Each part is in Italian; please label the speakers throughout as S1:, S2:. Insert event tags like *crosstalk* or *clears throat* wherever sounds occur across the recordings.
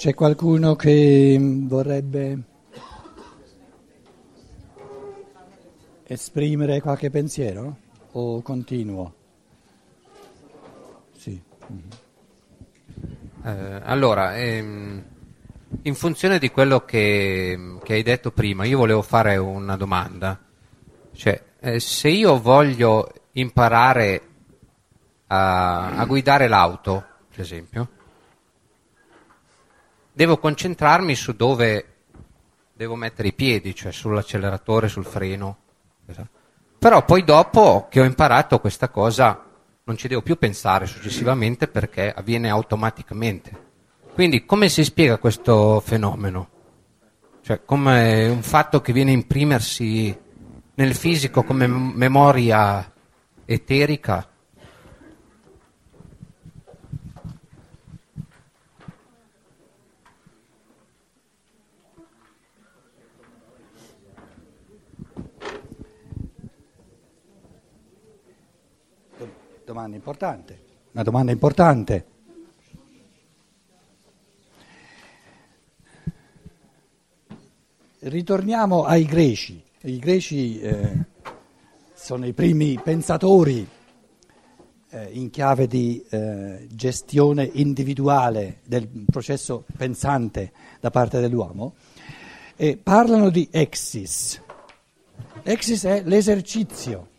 S1: C'è qualcuno che vorrebbe esprimere qualche pensiero o continuo? Sì.
S2: Eh, allora, ehm, in funzione di quello che, che, hai detto prima, io volevo fare una domanda. Cioè, eh, se io voglio imparare a, a guidare l'auto, per esempio, devo concentrarmi su dove devo mettere i piedi, cioè sull'acceleratore, sul freno. Però poi dopo che ho imparato questa cosa non ci devo più pensare successivamente perché avviene automaticamente. Quindi come si spiega questo fenomeno? Cioè come un fatto che viene a imprimersi nel fisico come memoria eterica
S1: Domanda importante, una domanda importante. Ritorniamo ai greci. I greci eh, sono i primi pensatori eh, in chiave di eh, gestione individuale del processo pensante da parte dell'uomo e parlano di exis. Exis è l'esercizio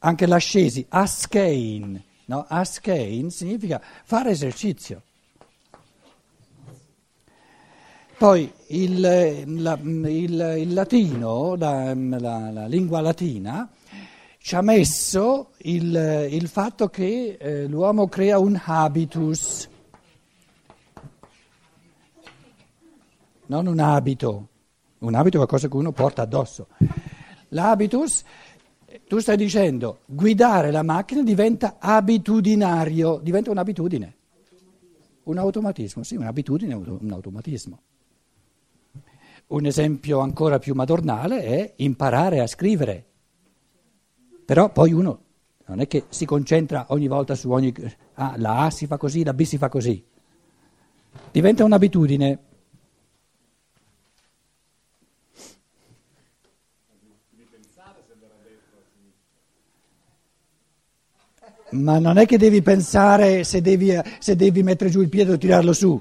S1: anche l'ascesi, askein, no? askein significa fare esercizio. Poi il, la, il, il latino, la, la, la, lingua latina, ci ha messo il, il fatto che eh, l'uomo crea un habitus, non un abito, un abito è qualcosa che uno porta addosso. L'habitus tu stai dicendo guidare la macchina diventa abitudinario, diventa un'abitudine. Un automatismo, sì, un'abitudine, un automatismo. Un esempio ancora più madornale è imparare a scrivere. Però poi uno non è che si concentra ogni volta su ogni... Ah, la A si fa così, la B si fa così. Diventa un'abitudine. Ma non è che devi pensare se devi, se devi mettere giù il piede o tirarlo su,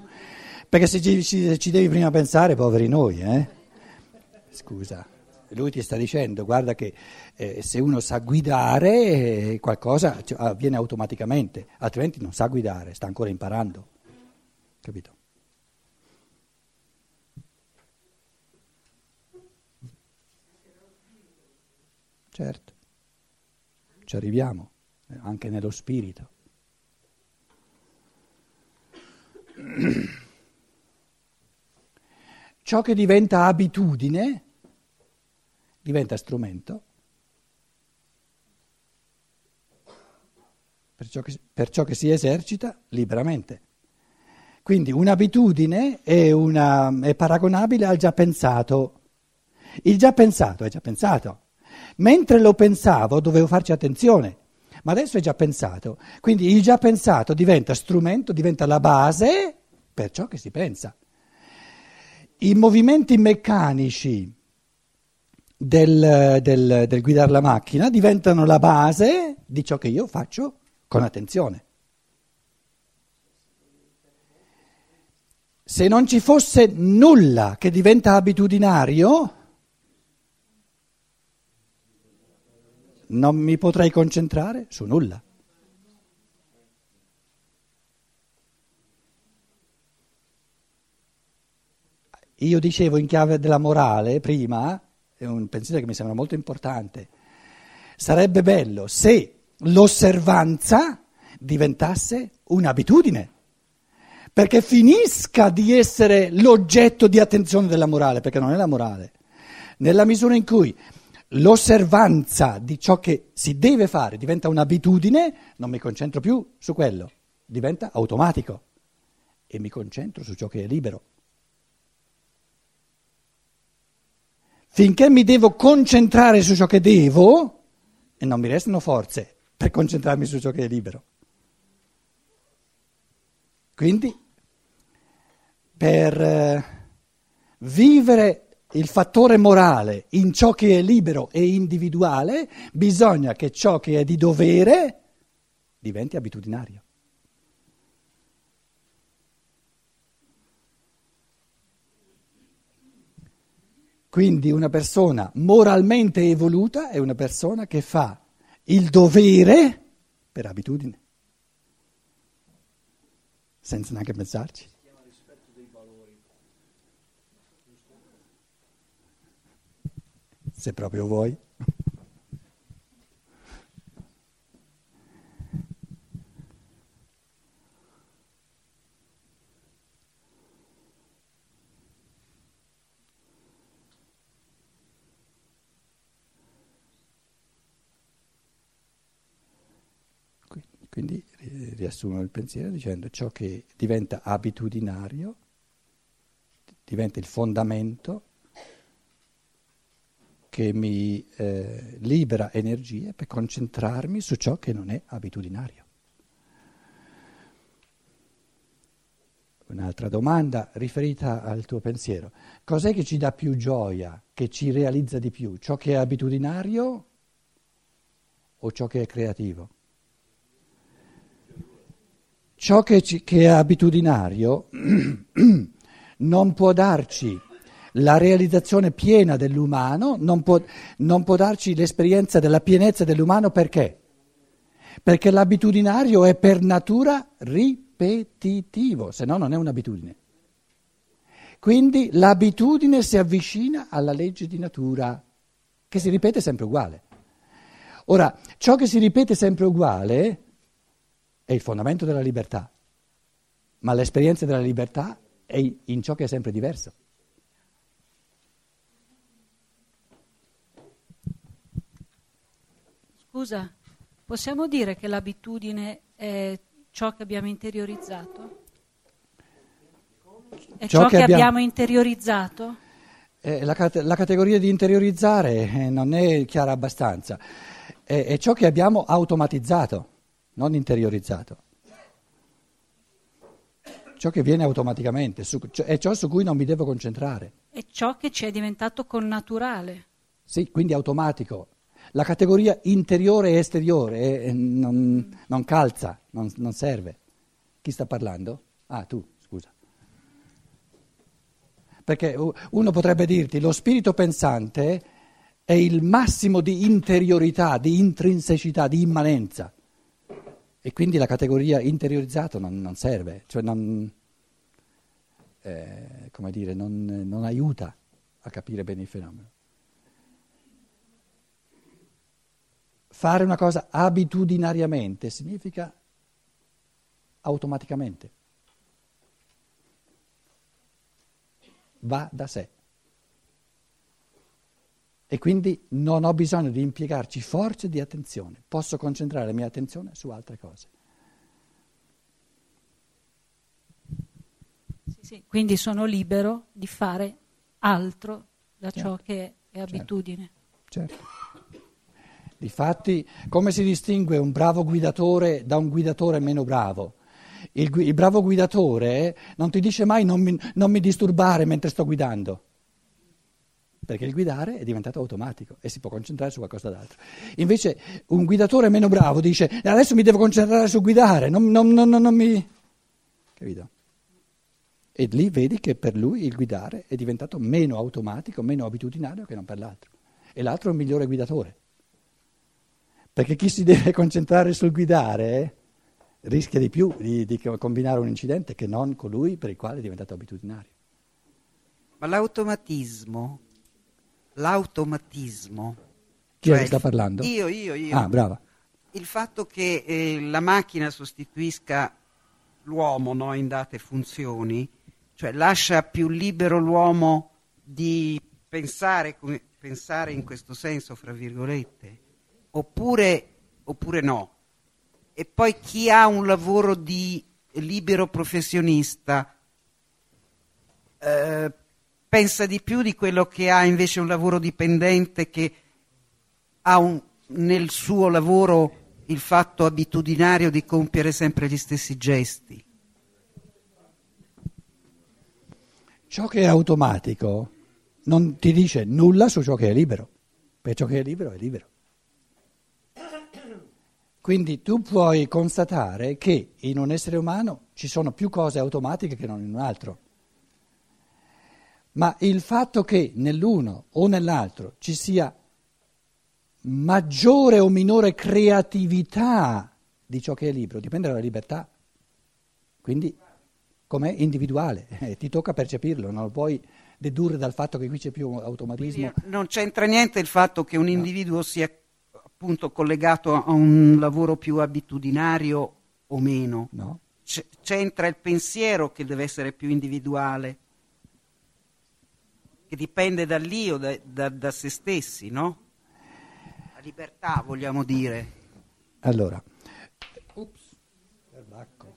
S1: perché se ci, ci devi prima pensare, poveri noi, eh? Scusa, lui ti sta dicendo, guarda che eh, se uno sa guidare eh, qualcosa cioè, avviene automaticamente, altrimenti non sa guidare, sta ancora imparando, capito? Certo, ci arriviamo anche nello spirito. *clears throat* Ciò che diventa abitudine diventa strumento per ciò che, per ciò che si esercita liberamente. Quindi un'abitudine è, una, è paragonabile al già pensato. Il già pensato è già pensato. Mentre lo pensavo dovevo farci attenzione ma adesso è già pensato. Quindi il già pensato diventa strumento, diventa la base per ciò che si pensa. I movimenti meccanici del, del, del guidare la macchina diventano la base di ciò che io faccio con attenzione. Se non ci fosse nulla che diventa abitudinario, non mi potrei concentrare su nulla. Io dicevo in chiave della morale prima, è un pensiero che mi sembra molto importante, sarebbe bello se l'osservanza diventasse un'abitudine, perché finisca di essere l'oggetto di attenzione della morale, perché non è la morale. Nella misura in cui l'osservanza di ciò che si deve fare diventa un'abitudine, non mi concentro più su quello, diventa automatico e mi concentro su ciò che è libero. Finché mi devo concentrare su ciò che devo, e non mi restano forze per concentrarmi su ciò che è libero. Quindi per eh, vivere il fattore morale in ciò che è libero e individuale, bisogna che ciò che è di dovere diventi abitudinario. Quindi una persona moralmente evoluta è una persona che fa il dovere per abitudine, senza neanche pensarci. Se proprio vuoi. Quindi riassumo il pensiero dicendo ciò che diventa abitudinario, diventa il fondamento che mi eh, libera energie per concentrarmi su ciò che non è abitudinario. Un'altra domanda riferita al tuo pensiero. Cos'è che ci dà più gioia, che ci realizza di più? Ciò che è abitudinario o ciò che è creativo? Ciò che, ci, che è abitudinario *clears throat* non può darci la realizzazione piena dell'umano, non può, non può darci l'esperienza della pienezza dell'umano perché? Perché l'abitudinario è per natura ripetitivo, se no non è un'abitudine. Quindi l'abitudine si avvicina alla legge di natura, che si ripete sempre uguale. Ora, ciò che si ripete sempre uguale è il fondamento della libertà, ma l'esperienza della libertà è in ciò che è sempre diverso.
S3: Scusa, possiamo dire che l'abitudine è ciò che abbiamo interiorizzato? È ciò, ciò che, che abbiamo... abbiamo, interiorizzato?
S1: Eh, la, la, categoria di interiorizzare eh, non è chiara abbastanza, è, è ciò che abbiamo automatizzato non interiorizzato. Ciò che viene automaticamente, su, cioè, è ciò su cui non mi devo concentrare.
S3: È ciò che ci è diventato connaturale.
S1: Sì, quindi automatico. La categoria interiore e esteriore eh, non, non, calza, non, non serve. Chi sta parlando? Ah, tu, scusa. Perché uno potrebbe dirti lo spirito pensante è il massimo di interiorità, di intrinsecità, di immanenza. E quindi la categoria interiorizzato non, non serve, cioè non, eh, come dire, non, non aiuta a capire bene il fenomeno. Fare una cosa abitudinariamente significa automaticamente. Va da sé e quindi non ho bisogno di impiegarci forze di attenzione, posso concentrare la mia attenzione su altre cose.
S3: Sì, sì. Quindi sono libero di fare altro da certo. ciò che è certo. abitudine.
S1: Certo. certo. Difatti, come si distingue un bravo guidatore da un guidatore meno bravo? Il, il bravo guidatore non ti dice mai non mi, non mi disturbare mentre sto guidando perché il guidare è diventato automatico e si può concentrare su qualcosa d'altro. Invece un guidatore meno bravo dice adesso mi devo concentrare su guidare, non, non, non, non mi... Capito? E lì vedi che per lui il guidare è diventato meno automatico, meno abitudinario che non per l'altro. E l'altro è un migliore guidatore. Perché chi si deve concentrare sul guidare rischia di più di, di combinare un incidente che non colui per il quale è diventato abitudinario.
S4: Ma l'automatismo l'automatismo.
S1: Chi cioè, sta parlando?
S4: Io, io, io.
S1: Ah, brava.
S4: Il fatto che eh, la macchina sostituisca l'uomo no, in date funzioni, cioè lascia più libero l'uomo di pensare, pensare in questo senso, fra virgolette, oppure, oppure no. E poi chi ha un lavoro di libero professionista eh, pensa di più di quello che ha invece un lavoro dipendente che ha un, nel suo lavoro il fatto abitudinario di compiere sempre gli stessi gesti.
S1: ciò che è automatico non ti dice nulla su ciò che è libero, perché ciò che è libero è libero. Quindi tu puoi constatare che in un essere umano ci sono più cose automatiche che non in un altro. Ma il fatto che nell'uno o nell'altro ci sia maggiore o minore creatività di ciò che è libero dipende dalla libertà. Quindi com'è individuale, *laughs* eh, ti tocca percepirlo, non lo puoi dedurre dal fatto che qui c'è più automatismo.
S4: Quindi non c'entra niente il fatto che un individuo no. sia appunto collegato a un lavoro più abitudinario o meno.
S1: No.
S4: C- c'entra il pensiero che deve essere più individuale, che dipende dall'io, da, da, da se stessi, no? La libertà, vogliamo dire.
S1: Allora, ups, perbacco,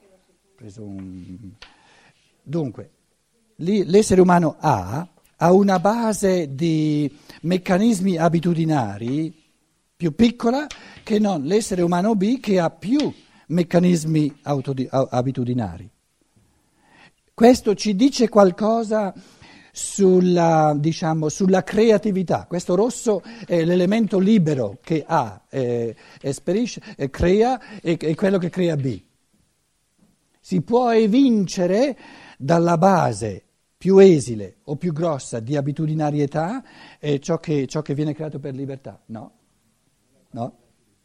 S1: preso un... Dunque, l'essere umano A ha una base di meccanismi abitudinari più piccola che non l'essere umano B che ha più meccanismi autodi- abitudinari. Questo ci dice qualcosa sulla, diciamo, sulla, creatività. Questo rosso è l'elemento libero che A eh, eh, crea e è quello che crea B. Si può evincere dalla base più esile o più grossa di abitudinarietà è ciò che, ciò che viene creato per libertà. No, no,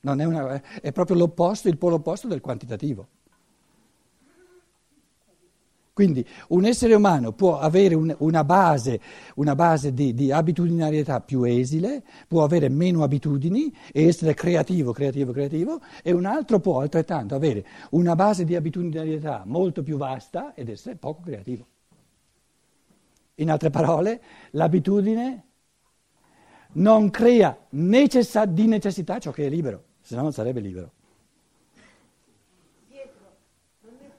S1: è, una, è proprio l'opposto, il polo opposto del quantitativo. Quindi un essere umano può avere un, una base, una base di, di, abitudinarietà più esile, può avere meno abitudini e essere creativo, creativo, creativo, e un altro può altrettanto avere una base di abitudinarietà molto più vasta ed essere poco creativo. In altre parole, l'abitudine non crea necessa- di necessità ciò che è libero, se no non sarebbe libero.
S5: Pietro, non mi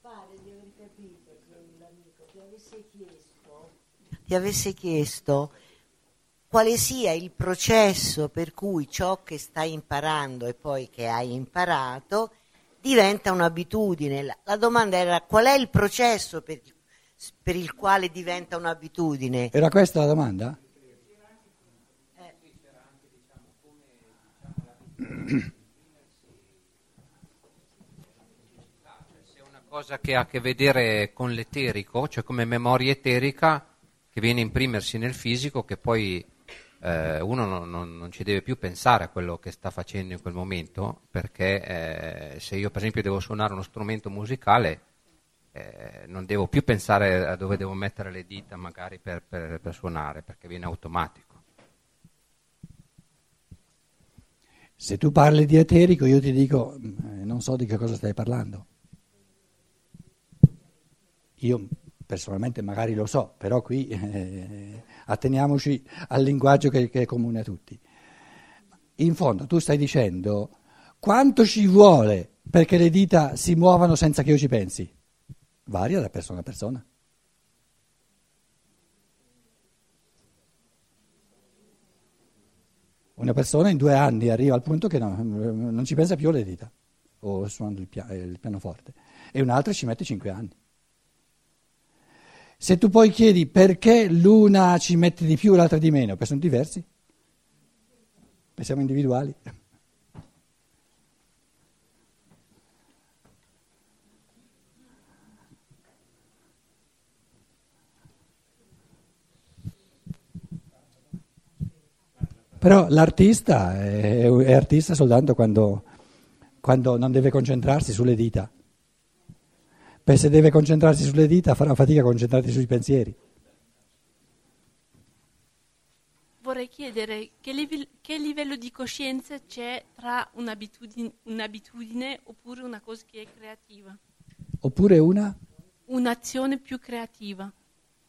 S5: pare di aver capito che l'amico ti avesse chiesto, ti avesse chiesto quale sia il processo per cui ciò che stai imparando e poi che hai imparato diventa un'abitudine. La, la domanda era qual è il processo per per il quale diventa un'abitudine.
S1: Era questa la domanda?
S2: Se è una cosa che ha a che vedere con l'eterico, cioè come memoria eterica che viene a imprimersi nel fisico, che poi eh, uno non, non, non, ci deve più pensare a quello che sta facendo in quel momento, perché eh, se io per esempio devo suonare uno strumento musicale, eh, non devo più pensare a dove devo mettere le dita magari per, per, per suonare, perché viene automatico.
S1: Se tu parli di eterico, io ti dico, eh, non so di che cosa stai parlando. Io personalmente magari lo so, però qui eh, atteniamoci al linguaggio che, che, è comune a tutti. In fondo tu stai dicendo quanto ci vuole perché le dita si muovano senza che io ci pensi? varia da persona a persona. Una persona in due anni arriva al punto che no, non ci pensa più alle dita o suonando il, pia- il pianoforte e un'altra ci mette cinque anni. Se tu poi chiedi perché l'una ci mette di più e l'altra di meno, perché sono diversi, perché siamo individuali. Però l'artista è, è artista soltanto quando, quando, non deve concentrarsi sulle dita. Perché se deve concentrarsi sulle dita farà fatica a concentrarsi sui pensieri.
S6: Vorrei chiedere che, livello, che livello di coscienza c'è tra un'abitudine, un'abitudine oppure una cosa che è creativa?
S1: Oppure una?
S6: Un'azione più creativa,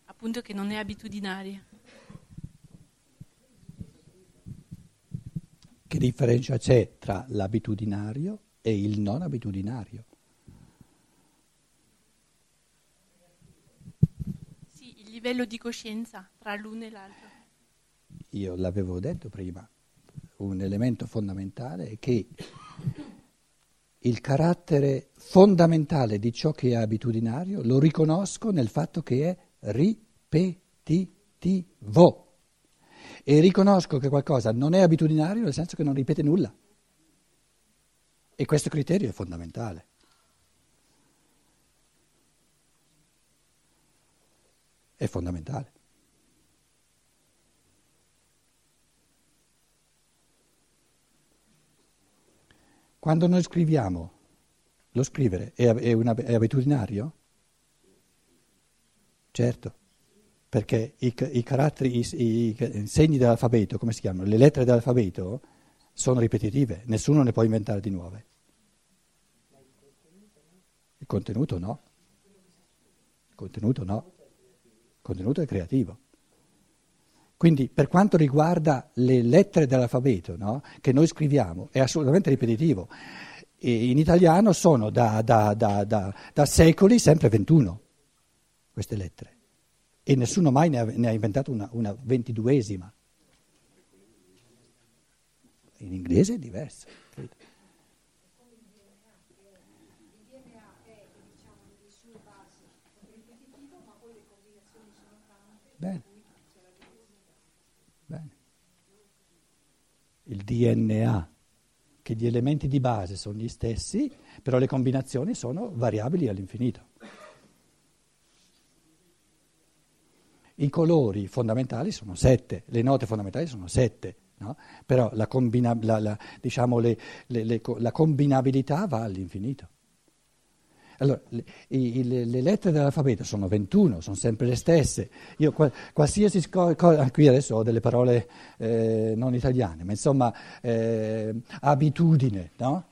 S6: appunto che non è abitudinaria.
S1: Che differenza c'è tra l'abitudinario e il non abitudinario?
S6: Sì, il livello di coscienza tra l'uno e l'altro.
S1: Io l'avevo detto prima, un elemento fondamentale è che il carattere fondamentale di ciò che è abitudinario lo riconosco nel fatto che è ripetitivo. E riconosco che qualcosa non è abitudinario nel senso che non ripete nulla. E questo criterio è fondamentale. È fondamentale. Quando noi scriviamo, lo scrivere è, è, una, è abitudinario? Certo, perché i, i caratteri, i, i, segni dell'alfabeto, come si chiamano? Le lettere dell'alfabeto sono ripetitive, nessuno ne può inventare di nuove. Il contenuto no. Il contenuto no. Il contenuto è creativo. Quindi per quanto riguarda le lettere dell'alfabeto no, che noi scriviamo è assolutamente ripetitivo. E in italiano sono da, da, da, da, secoli sempre 21 queste lettere e nessuno mai ne ha, ne ha inventato una, ventiduesima. In inglese è diverso. Credo. Bene. il DNA, che gli elementi di base sono gli stessi, però le combinazioni sono variabili all'infinito. I colori fondamentali sono sette, le note fondamentali sono sette, no? però la, combina, la, la, diciamo le, le, le, la combinabilità va all'infinito. Allora, le, le, le, lettere dell'alfabeto sono 21, sono sempre le stesse. Io qualsiasi cosa, qui adesso ho delle parole eh, non italiane, ma insomma, eh, abitudine, no?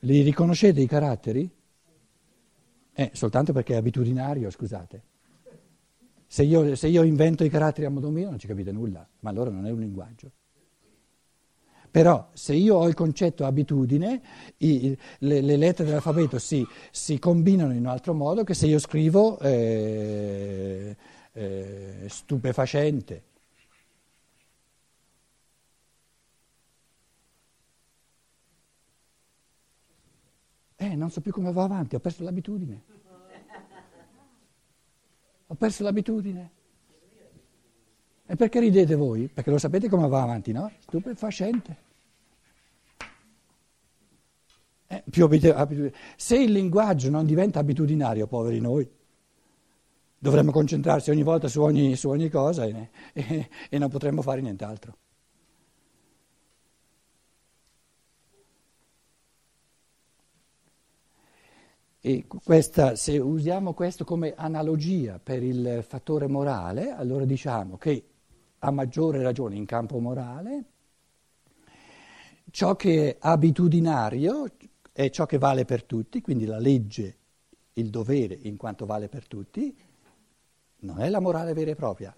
S1: Li riconoscete i caratteri? Eh, soltanto perché è abitudinario, scusate. Se io, se io invento i caratteri a modo mio non ci capite nulla, ma allora non è un linguaggio. Però se io ho il concetto abitudine, i, le, le, lettere dell'alfabeto si, si, combinano in un altro modo che se io scrivo eh, eh, stupefacente. Eh, non so più come va avanti, ho perso l'abitudine. Ho perso l'abitudine. E perché ridete voi? Perché lo sapete come va avanti, no? Stupefacente. Eh, abitudine. Se il linguaggio non diventa abitudinario, poveri noi, dovremmo concentrarsi ogni volta su ogni, su ogni cosa e, e, e non potremmo fare nient'altro. E questa, se usiamo questo come analogia per il fattore morale, allora diciamo che a maggiore ragione in campo morale, ciò che è abitudinario, è ciò che vale per tutti, quindi la legge, il dovere in quanto vale per tutti, non è la morale vera e propria,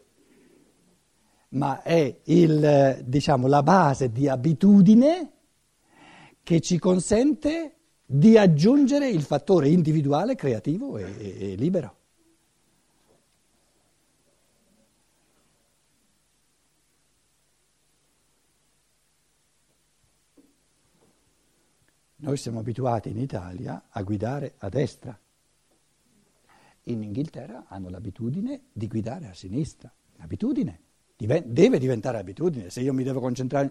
S1: ma è il, diciamo, la base di abitudine che ci consente di aggiungere il fattore individuale, creativo e, e, e libero. Noi siamo abituati in Italia a guidare a destra. In Inghilterra hanno l'abitudine di guidare a sinistra. Deve diventare abitudine. Se io mi devo concentrare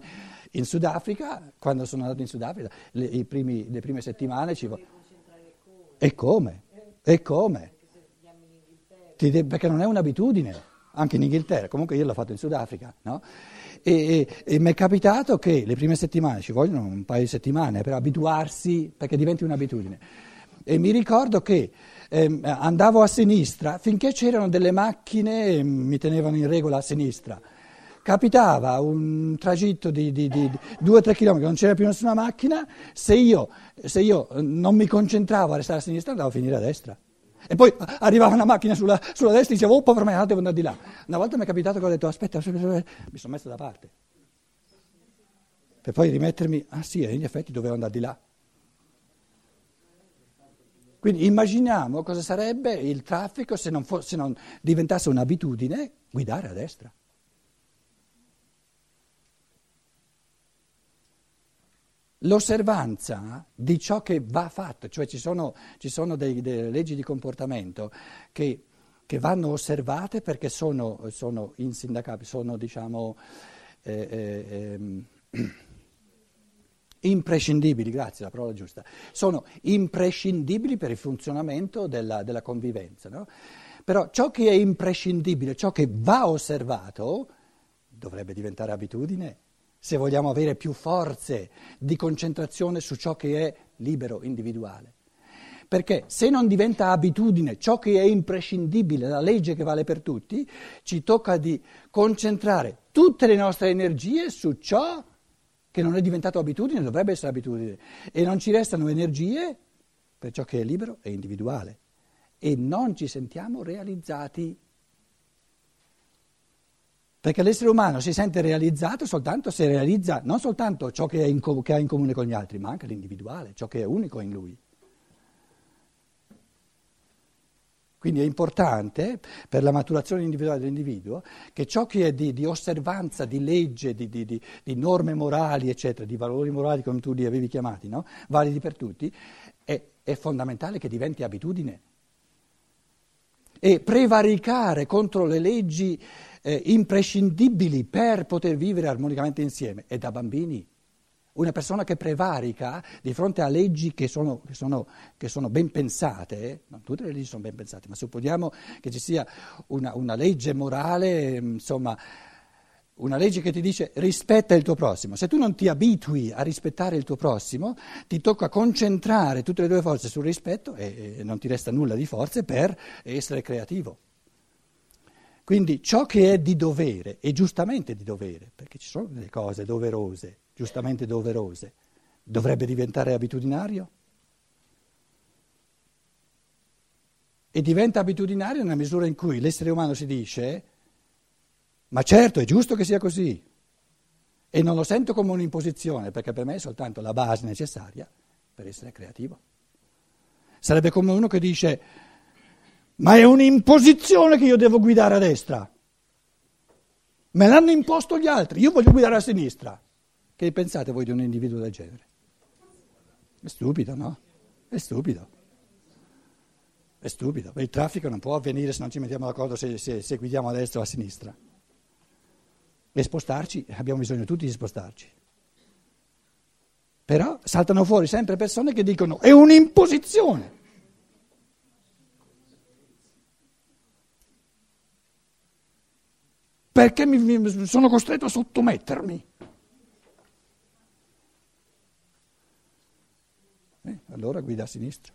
S1: in Sudafrica, quando sono andato in Sudafrica, le, primi, le prime settimane ci voglio. E come? E come? Perché non è un'abitudine, anche in Inghilterra, comunque io l'ho fatto in Sudafrica, no? E, e, e mi è capitato che le prime settimane, ci vogliono un paio di settimane per abituarsi, perché diventi un'abitudine. E mi ricordo che eh, andavo a sinistra finché c'erano delle macchine, mi tenevano in regola a sinistra. Capitava un tragitto di, di, di 2-3 km, non c'era più nessuna macchina, se io, se io non mi concentravo a restare a sinistra andavo a finire a destra. E poi arrivava una macchina sulla, sulla destra e dicevo, oh povero me, devo andare di là. Una volta mi è capitato che ho detto, aspetta, aspetta, mi sono messo da parte. Per poi rimettermi, ah sì, in effetti dovevo andare di là. Quindi immaginiamo cosa sarebbe il traffico se non, fosse, se non diventasse un'abitudine guidare a destra. l'osservanza di ciò che va fatto, cioè ci sono, ci sono dei, delle leggi di comportamento che, che vanno osservate perché sono, sono insindacabili, sono diciamo eh, eh, eh, *clears throat* imprescindibili, grazie, la parola giusta, sono imprescindibili per il funzionamento della, della convivenza. No? Però ciò che è imprescindibile, ciò che va osservato, dovrebbe diventare abitudine se vogliamo avere più forze di concentrazione su ciò che è libero, individuale. Perché se non diventa abitudine ciò che è imprescindibile, la legge che vale per tutti, ci tocca di concentrare tutte le nostre energie su ciò che non è diventato abitudine, dovrebbe essere abitudine. E non ci restano energie per ciò che è libero e individuale. E non ci sentiamo realizzati perché l'essere umano si sente realizzato soltanto se realizza non soltanto ciò che, in, che, ha in comune con gli altri, ma anche l'individuale, ciò che è unico in lui. Quindi è importante per la maturazione individuale dell'individuo che ciò che è di, di osservanza, di legge, di, di, di, norme morali, eccetera, di valori morali come tu li avevi chiamati, no? validi per tutti, è, è fondamentale che diventi abitudine. E prevaricare contro le leggi eh, imprescindibili per poter vivere armonicamente insieme. E da bambini. Una persona che prevarica di fronte a leggi che sono, che sono, che sono ben pensate, non tutte le leggi sono ben pensate, ma supponiamo che ci sia una, una legge morale, insomma, una legge che ti dice rispetta il tuo prossimo. Se tu non ti abitui a rispettare il tuo prossimo, ti tocca concentrare tutte le tue forze sul rispetto e, e non ti resta nulla di forze per essere creativo. Quindi ciò che è di dovere, e giustamente di dovere, perché ci sono delle cose doverose, giustamente doverose, dovrebbe diventare abitudinario? E diventa abitudinario nella misura in cui l'essere umano si dice, ma certo è giusto che sia così, e non lo sento come un'imposizione, perché per me è soltanto la base necessaria per essere creativo. Sarebbe come uno che dice, ma è un'imposizione che io devo guidare a destra. Me l'hanno imposto gli altri, io voglio guidare a sinistra. Che pensate voi di un individuo del genere? È stupido, no? È stupido. È stupido. Il traffico non può avvenire se non ci mettiamo d'accordo se, se, se guidiamo a destra o a sinistra. E spostarci, abbiamo bisogno tutti di spostarci. Però saltano fuori sempre persone che dicono è un'imposizione. perché mi, sono costretto a sottomettermi. Eh, allora guida a sinistra.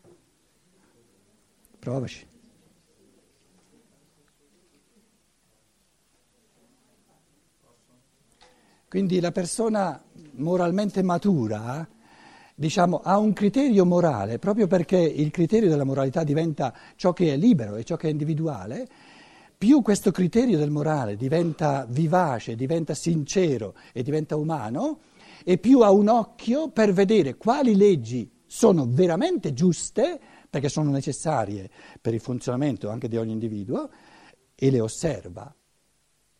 S1: Provaci. Quindi la persona moralmente matura, diciamo, ha un criterio morale, proprio perché il criterio della moralità diventa ciò che è libero e ciò che è individuale, più questo criterio del morale diventa vivace, diventa sincero e diventa umano, e più ha un occhio per vedere quali leggi sono veramente giuste, perché sono necessarie per il funzionamento anche di ogni individuo, e le osserva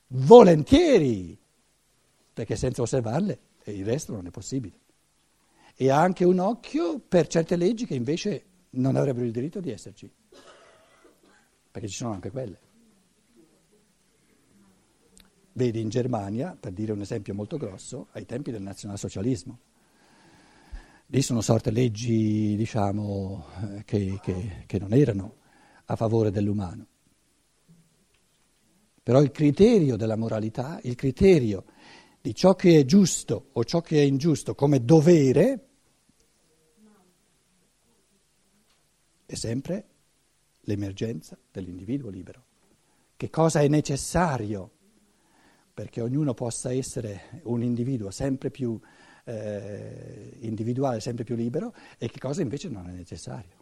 S1: volentieri, perché senza osservarle il resto non è possibile. E ha anche un occhio per certe leggi che invece non avrebbero il diritto di esserci, perché ci sono anche quelle. Vedi in Germania, per dire un esempio molto grosso, ai tempi del nazionalsocialismo. Lì sono sorte leggi, diciamo, eh, che, che, che non erano a favore dell'umano. Però il criterio della moralità, il criterio di ciò che è giusto o ciò che è ingiusto come dovere, è sempre l'emergenza dell'individuo libero. Che cosa è necessario perché ognuno possa essere un individuo sempre più eh, individuale, sempre più libero, e che cosa invece non è necessario.